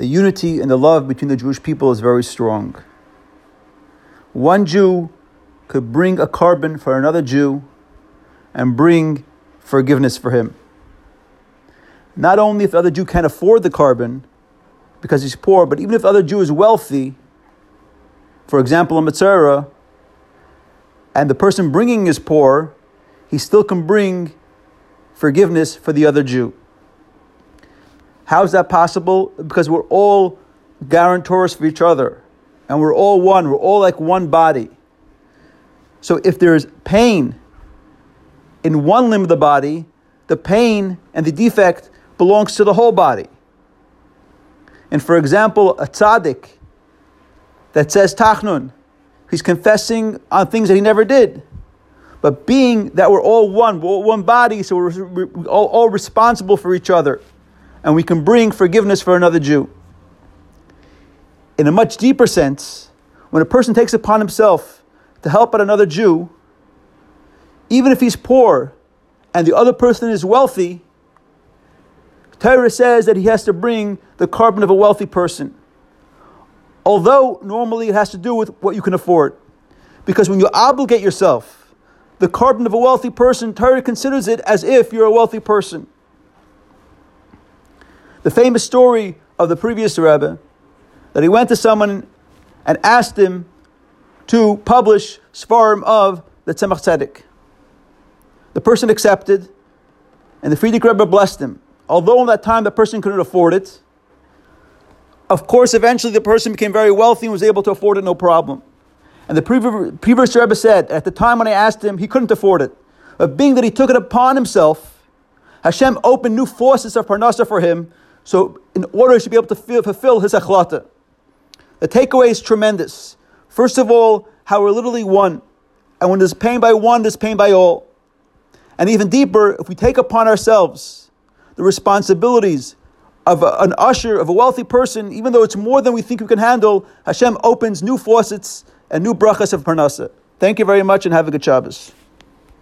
the unity and the love between the Jewish people is very strong. One Jew could bring a korban for another Jew and bring forgiveness for him. Not only if the other Jew can't afford the korban because he's poor, but even if the other Jew is wealthy, for example, a Mitzvah, and the person bringing is poor, he still can bring forgiveness for the other Jew. How is that possible? Because we're all guarantors for each other, and we're all one, we're all like one body. So if there's pain in one limb of the body, the pain and the defect belongs to the whole body. And for example, a tzaddik that says tachnun, he's confessing on things that he never did. But being that we're all one, we're all one body, so we're, all, all responsible for each other, and we can bring forgiveness for another Jew. In a much deeper sense, when a person takes upon himself to help out another Jew, even if he's poor and the other person is wealthy, Torah says that he has to bring the korban of a wealthy person. Although normally it has to do with what you can afford. Because when you obligate yourself, the korban of a wealthy person, Torah considers it as if you're a wealthy person. The famous story of the previous Rebbe, that he went to someone and asked him to publish Svarim of the Tzemach Tzedek. The person accepted, and the Frierdiker Rebbe blessed him. Although in that time the person couldn't afford it, of course, eventually the person became very wealthy and was able to afford it no problem. And the previous Rebbe said, at the time when I asked him, he couldn't afford it. But being that he took it upon himself, Hashem opened new forces of parnasa for him, so in order to be able to fulfill his achlata. The takeaway is tremendous. First of all, how we're literally one. And when there's pain by one, there's pain by all. And even deeper, if we take upon ourselves the responsibilities of a, an ashir, of a wealthy person, even though it's more than we think we can handle, Hashem opens new faucets and new brachas of parnasa. Thank you very much and have a good Shabbos.